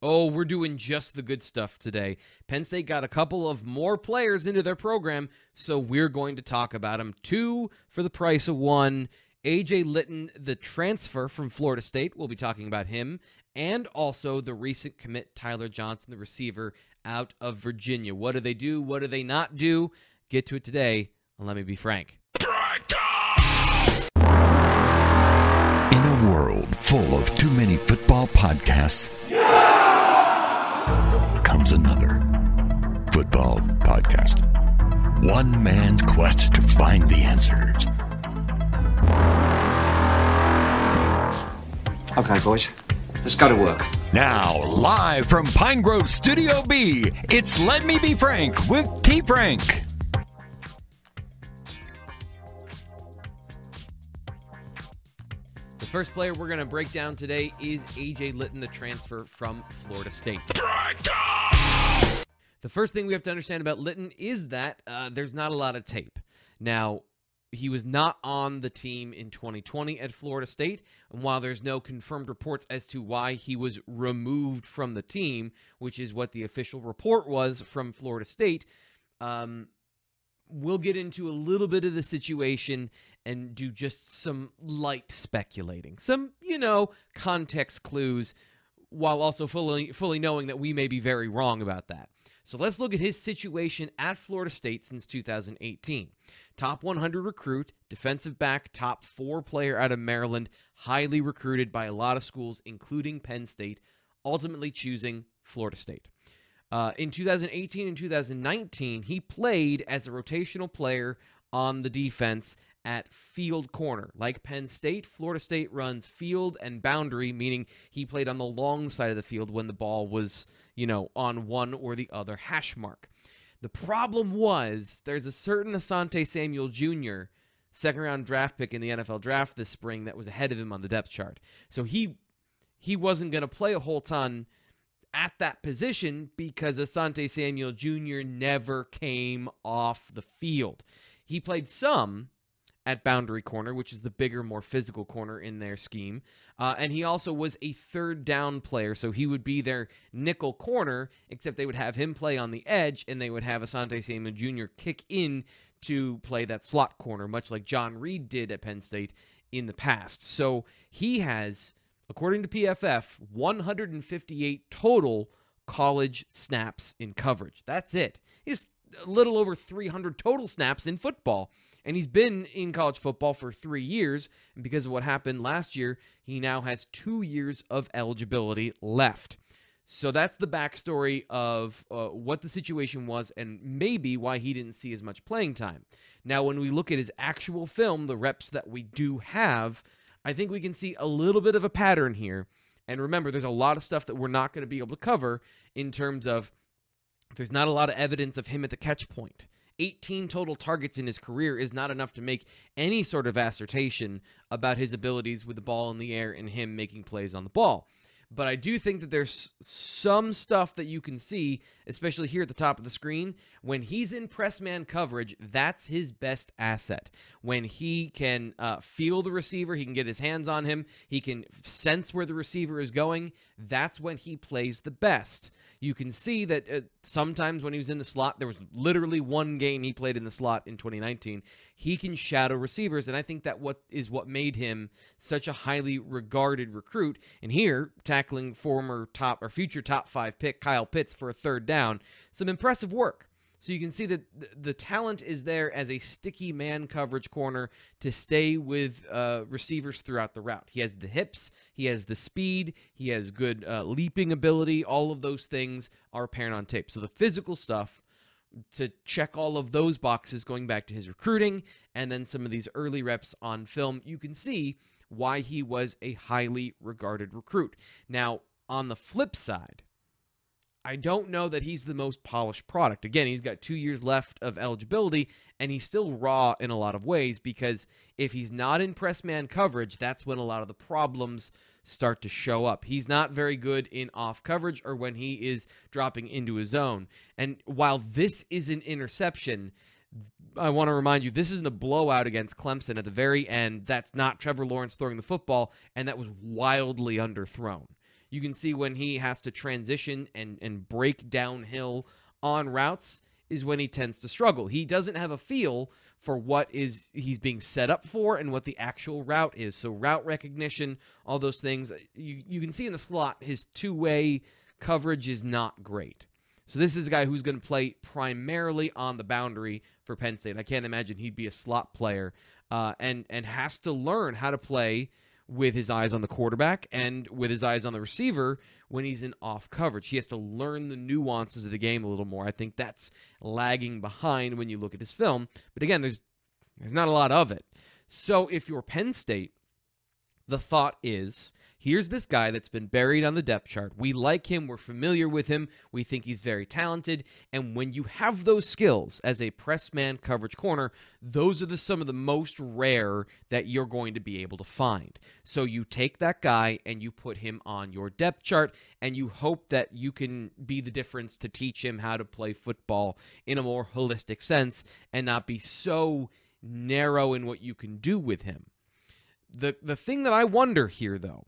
Oh, we're doing just the good stuff today. Penn State got a couple of more players into their program, so we're going to talk about them. Two for the price of one. AJ Lytton, the transfer from Florida State, we'll be talking about him, and also the recent commit Tyler Johnson, the receiver out of Virginia. What do they do? What do they not do? Get to it today, and let me be frank. In a world full of too many football podcasts, football podcast. One man's quest to find the answers. Okay, boys, let's go to work. Now, live from Pine Grove Studio B, it's Let Me Be Frank with T. Frank. The first player we're going to break down today is AJ Lytton, the transfer from Florida State. The first thing we have to understand about Lytton is that uh, there's not a lot of tape. Now, he was not on the team in 2020 at Florida State, and while there's no confirmed reports as to why he was removed from the team, which is what the official report was from Florida State, um, we'll get into a little bit of the situation and do just some light speculating, some you know context clues, while also fully fully knowing that we may be very wrong about that. So let's look at his situation at Florida State since 2018. Top 100 recruit, defensive back, top four player out of Maryland, highly recruited by a lot of schools, including Penn State, ultimately choosing Florida State. Uh, in 2018 and 2019, he played as a rotational player on the defense at field corner. Like Penn State, Florida State runs field and boundary, meaning he played on the long side of the field when the ball was, you know, on one or the other hash mark. The problem was there's a certain Asante Samuel Jr., second round draft pick in the NFL draft this spring that was ahead of him on the depth chart. So he he wasn't going to play a whole ton at that position because Asante Samuel Jr. never came off the field. He played some at boundary corner, which is the bigger, more physical corner in their scheme. Uh, and he also was a third down player, so he would be their nickel corner, except they would have him play on the edge and they would have Asante Samuel Jr. kick in to play that slot corner, much like John Reid did at Penn State in the past. So he has, according to PFF, 158 total college snaps in coverage. That's it. He's a little over 300 total snaps in football. And he's been in college football for three years. And because of what happened last year, he now has two years of eligibility left. So that's the backstory of uh, what the situation was and maybe why he didn't see as much playing time. Now, when we look at his actual film, the reps that we do have, I think we can see a little bit of a pattern here. And remember, there's a lot of stuff that we're not going to be able to cover in terms of there's not a lot of evidence of him at the catch point. 18 total targets in his career is not enough to make any sort of assertion about his abilities with the ball in the air and him making plays on the ball. But I do think that there's some stuff that you can see, especially here at the top of the screen. When he's in press man coverage, that's his best asset. When he can uh, feel the receiver, he can get his hands on him, he can sense where the receiver is going, that's when he plays the best you can see that uh, sometimes when he was in the slot, there was literally one game he played in the slot in 2019. He can shadow receivers, and I think that what is what made him such a highly regarded recruit. And here, tackling former top or future top five pick Kyle Pitts for a third down, some impressive work. So you can see that the talent is there as a sticky man coverage corner to stay with uh, receivers throughout the route. He has the hips, he has the speed, he has good uh, leaping ability. All of those things are apparent on tape. So the physical stuff to check all of those boxes going back to his recruiting and then some of these early reps on film, you can see why he was a highly regarded recruit. Now, on the flip side, I don't know that he's the most polished product. Again, he's got two years left of eligibility, and he's still raw in a lot of ways because if he's not in press man coverage, that's when a lot of the problems start to show up. He's not very good in off coverage or when he is dropping into his zone. And while this is an interception, I want to remind you this isn't a blowout against Clemson at the very end. That's not Trevor Lawrence throwing the football, and that was wildly underthrown. You can see when he has to transition and, and break downhill on routes is when he tends to struggle. He doesn't have a feel for what is he's being set up for and what the actual route is. So route recognition, all those things. You you can see in the slot his two-way coverage is not great. So this is a guy who's going to play primarily on the boundary for Penn State. I can't imagine he'd be a slot player, uh, and and has to learn how to play with his eyes on the quarterback and with his eyes on the receiver when he's in off coverage. He has to learn the nuances of the game a little more. I think that's lagging behind when you look at his film. But again, there's there's not a lot of it. So if you're Penn State, the thought is here's this guy that's been buried on the depth chart. We like him. We're familiar with him. We think he's very talented. And when you have those skills as a press man coverage corner, those are the some of the most rare that you're going to be able to find. So you take that guy and you put him on your depth chart and you hope that you can be the difference to teach him how to play football in a more holistic sense and not be so narrow in what you can do with him. The the thing that I wonder here though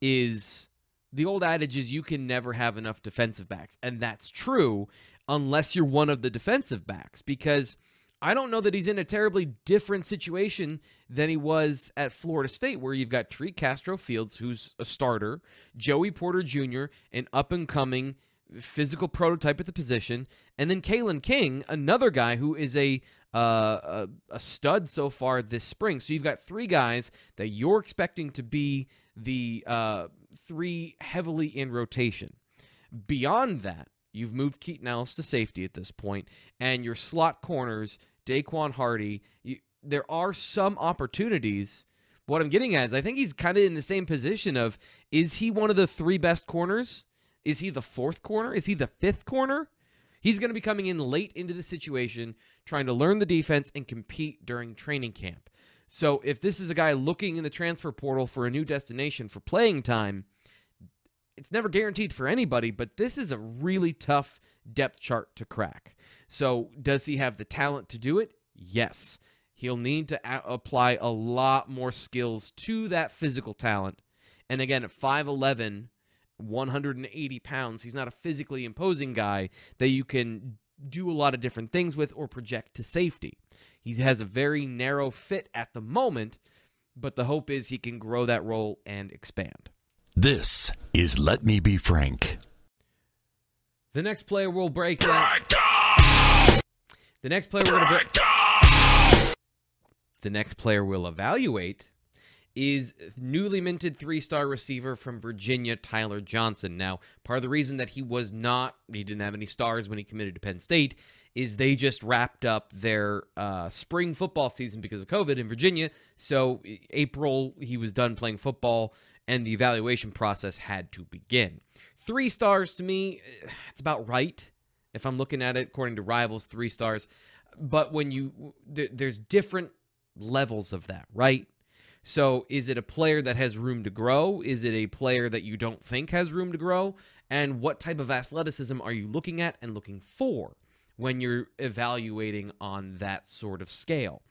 is the old adage is you can never have enough defensive backs. And that's true unless you're one of the defensive backs because I don't know that he's in a terribly different situation than he was at Florida State, where you've got Tariq Castro Fields, who's a starter, Joey Porter Jr., an up and coming physical prototype at the position, and then Kalen King, another guy who is a, uh, a a stud so far this spring. So you've got three guys that you're expecting to be the uh, three heavily in rotation. Beyond that, you've moved Keaton Ellis to safety at this point, and your slot corners, Daequan Hardy. You, there are some opportunities. What I'm getting at is I think he's kind of in the same position of is he one of the three best corners? Is he the fourth corner? Is he the fifth corner? He's going to be coming in late into the situation, trying to learn the defense and compete during training camp. So if this is a guy looking in the transfer portal for a new destination for playing time, it's never guaranteed for anybody, but this is a really tough depth chart to crack. So does he have the talent to do it? Yes. He'll need to a- apply a lot more skills to that physical talent. And again, at 5'11, 180 pounds, he's not a physically imposing guy that you can do a lot of different things with or project to safety. He has a very narrow fit at the moment, but the hope is he can grow that role and expand. This is Let Me Be Frank. The next player we'll break down. The next player we're going to break. The next player we'll evaluate is newly minted three-star receiver from Virginia, Tyler Johnson. Now, part of the reason that he was not, he didn't have any stars when he committed to Penn State, is they just wrapped up their uh, spring football season because of COVID in Virginia. So April, he was done playing football, and the evaluation process had to begin. Three stars to me, it's about right. If I'm looking at it according to Rivals, three stars. But when you, there's different levels of that, right? So is it a player that has room to grow? Is it a player that you don't think has room to grow? And what type of athleticism are you looking at and looking for when you're evaluating on that sort of scale?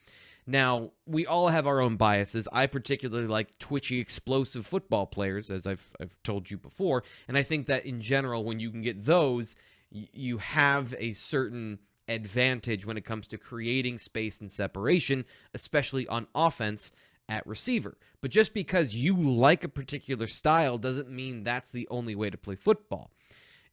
Now, we all have our own biases. I particularly like twitchy, explosive football players, as I've, I've told you before. And I think that in general, when you can get those, you have a certain advantage when it comes to creating space and separation, especially on offense at receiver. But just because you like a particular style doesn't mean that's the only way to play football.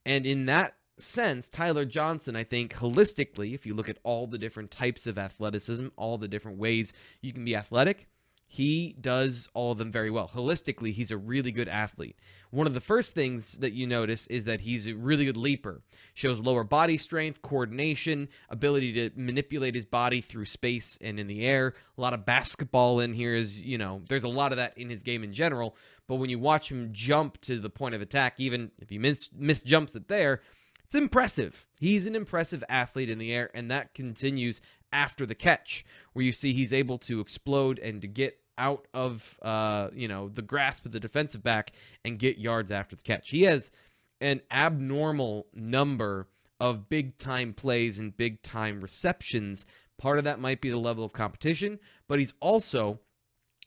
And in that sense, Tyler Johnson, I think, holistically, if you look at all the different types of athleticism, all the different ways you can be athletic, he does all of them very well. Holistically, he's a really good athlete. One of the first things that you notice is that he's a really good leaper. Shows lower body strength, coordination, ability to manipulate his body through space and in the air. A lot of basketball in here is, you know, there's a lot of that in his game in general. But when you watch him jump to the point of attack, even if he miss, miss jumps it there, it's impressive. He's an impressive athlete in the air, and that continues after the catch, where you see he's able to explode and to get out of uh, you know the grasp of the defensive back and get yards after the catch. He has an abnormal number of big time plays and big time receptions. Part of that might be the level of competition, but he's also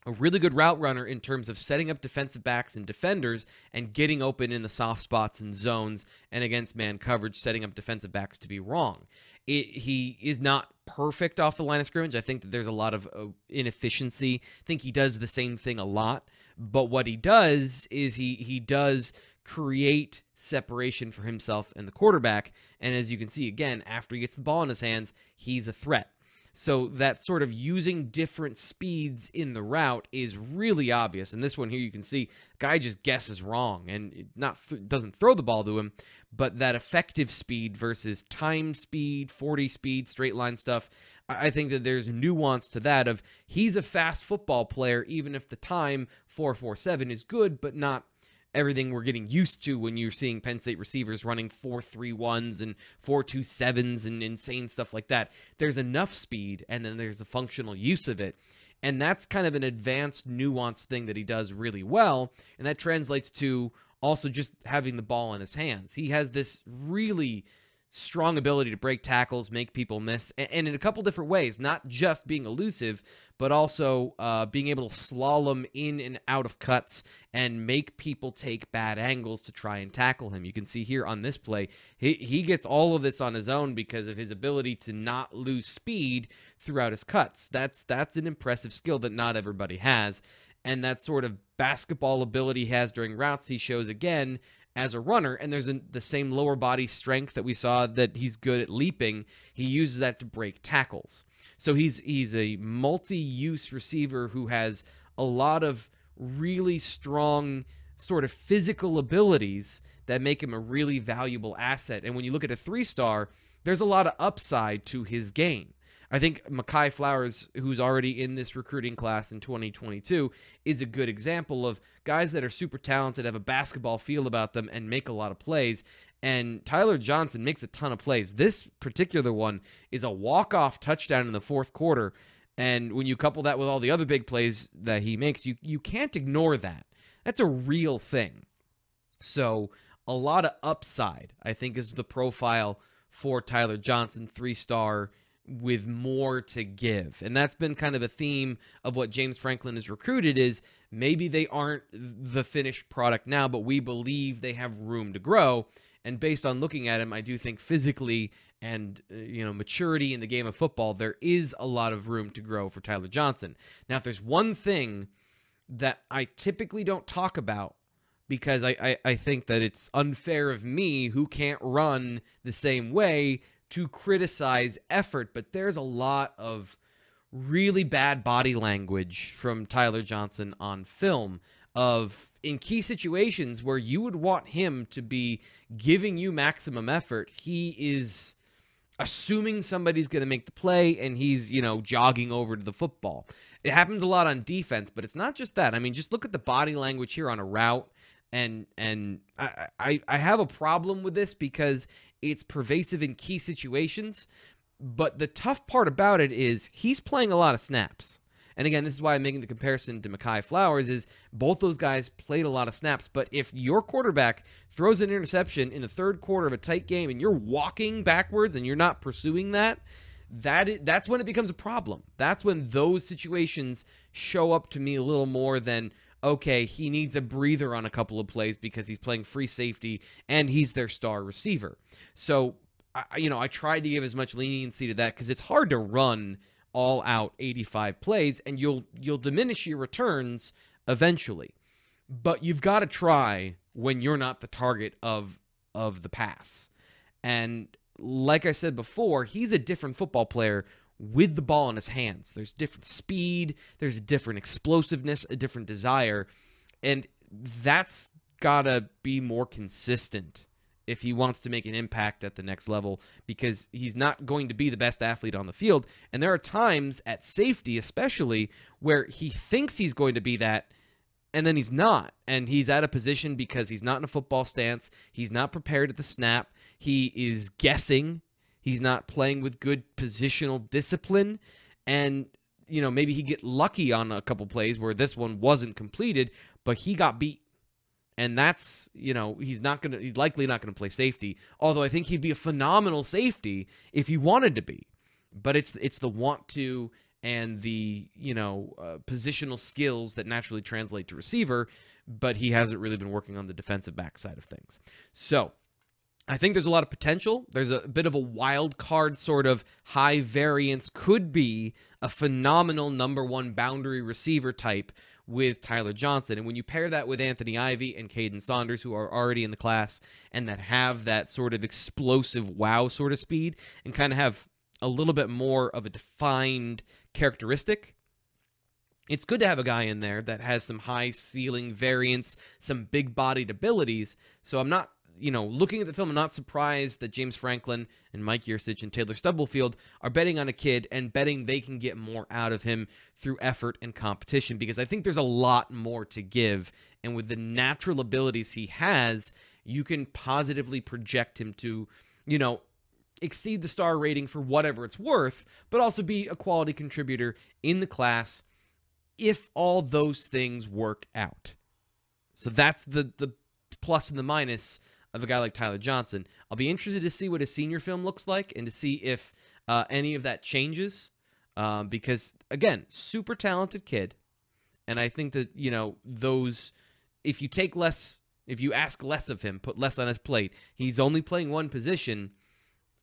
a really good route runner in terms of setting up defensive backs and defenders and getting open in the soft spots and zones and against man coverage, setting up defensive backs to be wrong. It, he is not perfect off the line of scrimmage. I think that there's a lot of uh, inefficiency. I think he does the same thing a lot, but what he does is he he does create separation for himself and the quarterback. And as you can see again, after he gets the ball in his hands, he's a threat. So that sort of using different speeds in the route is really obvious. And this one here, you can see guy just guesses wrong and not th- doesn't throw the ball to him, but that effective speed versus time speed, 40 speed, straight line stuff. I think that there's nuance to that of he's a fast football player, even if the time 447 is good, but not everything we're getting used to when you're seeing Penn State receivers running 4.31s and 4.27s and insane stuff like that. There's enough speed and then there's the functional use of it. And that's kind of an advanced, nuanced thing that he does really well. And that translates to also just having the ball in his hands. He has this really strong ability to break tackles, make people miss, and, in a couple different ways, not just being elusive, but also uh, being able to slalom in and out of cuts and make people take bad angles to try and tackle him. You can see here on this play, he, he gets all of this on his own because of his ability to not lose speed throughout his cuts. That's that's an impressive skill that not everybody has. And that sort of basketball ability he has during routes, he shows again as a runner, and there's the same lower body strength that we saw that he's good at leaping. He uses that to break tackles. So he's he's a multi-use receiver who has a lot of really strong sort of physical abilities that make him a really valuable asset. And when you look at a three star, there's a lot of upside to his game. I think Mekhi Flowers, who's already in this recruiting class in 2022, is a good example of guys that are super talented, have a basketball feel about them, and make a lot of plays. And Tyler Johnson makes a ton of plays. This particular one is a walk-off touchdown in the fourth quarter. And when you couple that with all the other big plays that he makes, you you can't ignore that. That's a real thing. So a lot of upside, I think, is the profile for Tyler Johnson, three star with more to give. And that's been kind of a theme of what James Franklin has recruited is maybe they aren't the finished product now, but we believe they have room to grow. And based on looking at him, I do think physically and uh, you know maturity in the game of football, there is a lot of room to grow for Tyler Johnson. Now, if there's one thing that I typically don't talk about because I, I, I think that it's unfair of me who can't run the same way to criticize effort, but there's a lot of really bad body language from Tyler Johnson on film of in key situations where you would want him to be giving you maximum effort, he is assuming somebody's going to make the play and he's, you know, jogging over to the football. It happens a lot on defense, but it's not just that. I mean, just look at the body language here on a route and and I, I I have a problem with this because it's pervasive in key situations. But the tough part about it is he's playing a lot of snaps. And again, this is why I'm making the comparison to Mekhi Flowers is both those guys played a lot of snaps. But if your quarterback throws an interception in the third quarter of a tight game and you're walking backwards and you're not pursuing that, that is, that's when it becomes a problem. That's when those situations show up to me a little more than okay, he needs a breather on a couple of plays because he's playing free safety and he's their star receiver. So, I, you know, I tried to give as much leniency to that because it's hard to run all out 85 plays and you'll you'll diminish your returns eventually. But you've got to try when you're not the target of of the pass. And like I said before, he's a different football player with the ball in his hands. There's different speed, there's a different explosiveness, a different desire, and that's got to be more consistent if he wants to make an impact at the next level because he's not going to be the best athlete on the field. And there are times at safety, especially, where he thinks he's going to be that and then he's not. And he's at a position because he's not in a football stance. He's not prepared at the snap. He is guessing. He's not playing with good positional discipline. And, you know, maybe he get lucky on a couple plays where this one wasn't completed, but he got beat. And that's, you know, he's not going to, he's likely not going to play safety. Although I think he'd be a phenomenal safety if he wanted to be. But it's it's the want to and the you know uh, positional skills that naturally translate to receiver, but he hasn't really been working on the defensive back side of things. So I think there's a lot of potential. There's a bit of a wild card sort of high variance, could be a phenomenal number one boundary receiver type with Tyler Johnson. And when you pair that with Anthony Ivey and Kaden Saunders, who are already in the class and that have that sort of explosive wow sort of speed and kind of have a little bit more of a defined characteristic. It's good to have a guy in there that has some high ceiling variance, some big bodied abilities. So I'm not, you know, looking at the film, I'm not surprised that James Franklin and Mike Yurcich and Taylor Stubblefield are betting on a kid and betting they can get more out of him through effort and competition because I think there's a lot more to give. And with the natural abilities he has, you can positively project him to, you know, exceed the star rating for whatever it's worth, but also be a quality contributor in the class if all those things work out. So that's the the plus and the minus of a guy like Tyler Johnson. I'll be interested to see what his senior film looks like and to see if uh, any of that changes. Um, because again, super talented kid, and I think that you know those. If you take less, if you ask less of him, put less on his plate. He's only playing one position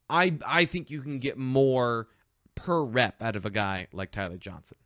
I I think you can get more per rep out of a guy like Tyler Johnson.